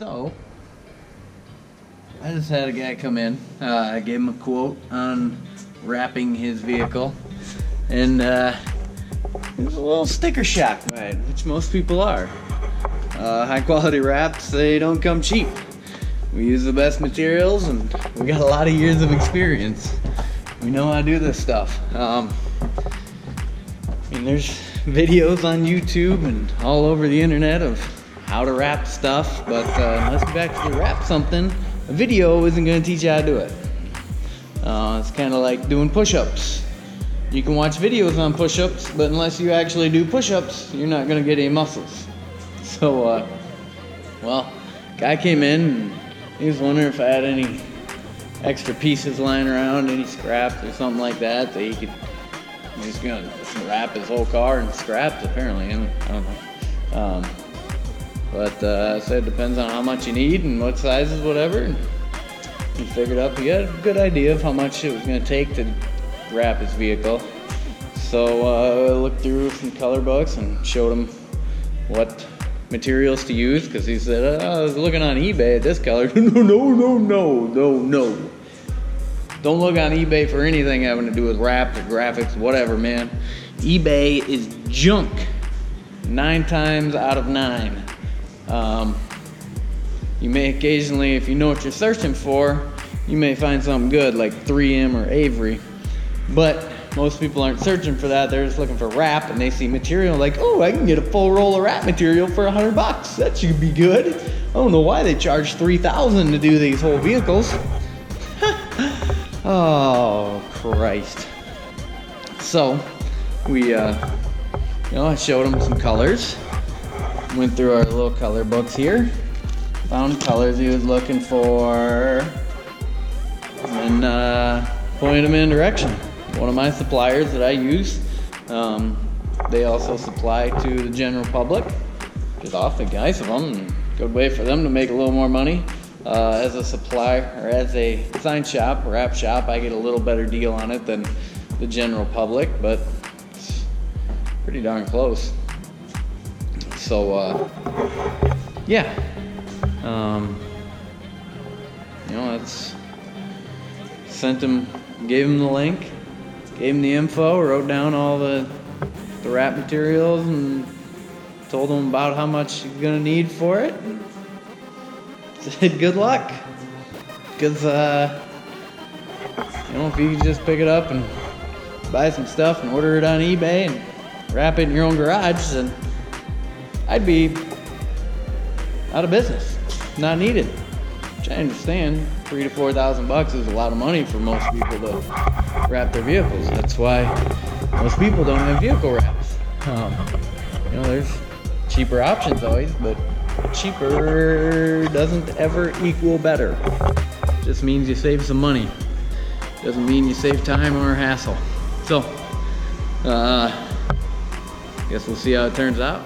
So, I just had a guy come in. Uh, I gave him a quote on wrapping his vehicle, and uh, he was a little sticker shock by it, which most people are. Uh, high quality wraps, they don't come cheap. We use the best materials, and we got a lot of years of experience. We know how to do this stuff. Um, I mean, there's videos on YouTube and all over the internet of how to wrap stuff, but uh, unless you actually wrap something, a video isn't going to teach you how to do it. Uh, it's kind of like doing push ups. You can watch videos on push ups, but unless you actually do push ups, you're not going to get any muscles. So, uh, well, guy came in he was wondering if I had any extra pieces lying around, any scraps or something like that that he could. He's gonna wrap his whole car in scraps, apparently. I don't know. Um, but uh, it depends on how much you need and what sizes, whatever. He figured up he had a good idea of how much it was going to take to wrap his vehicle. So uh, I looked through some color books and showed him what materials to use because he said, oh, I was looking on eBay at this color. no, no, no, no, no, no. Don't look on eBay for anything having to do with wraps or graphics, whatever, man. eBay is junk. Nine times out of nine. You may occasionally, if you know what you're searching for, you may find something good like 3M or Avery. But most people aren't searching for that. They're just looking for wrap and they see material like, oh, I can get a full roll of wrap material for a hundred bucks. That should be good. I don't know why they charge three thousand to do these whole vehicles. oh Christ. So we uh you know, I showed him some colors. Went through our little color books here. Found colors he was looking for. And uh, pointed him in direction. One of my suppliers that I use, um, they also supply to the general public. Just awfully nice of them. Good way for them to make a little more money. Uh, as a supplier or as a sign shop, wrap shop, I get a little better deal on it than the general public, but it's pretty darn close. So, uh, yeah. Um, you know, it's sent him, gave him the link, gave him the info, wrote down all the the wrap materials, and told him about how much you're gonna need for it. Said good luck, cause uh, you know if you just pick it up and buy some stuff and order it on eBay and wrap it in your own garage, then I'd be out of business, not needed. Which I understand, three to four thousand bucks is a lot of money for most people to wrap their vehicles. That's why most people don't have vehicle wraps. Um, you know, there's cheaper options always, but cheaper doesn't ever equal better. Just means you save some money. Doesn't mean you save time or hassle. So, uh, guess we'll see how it turns out.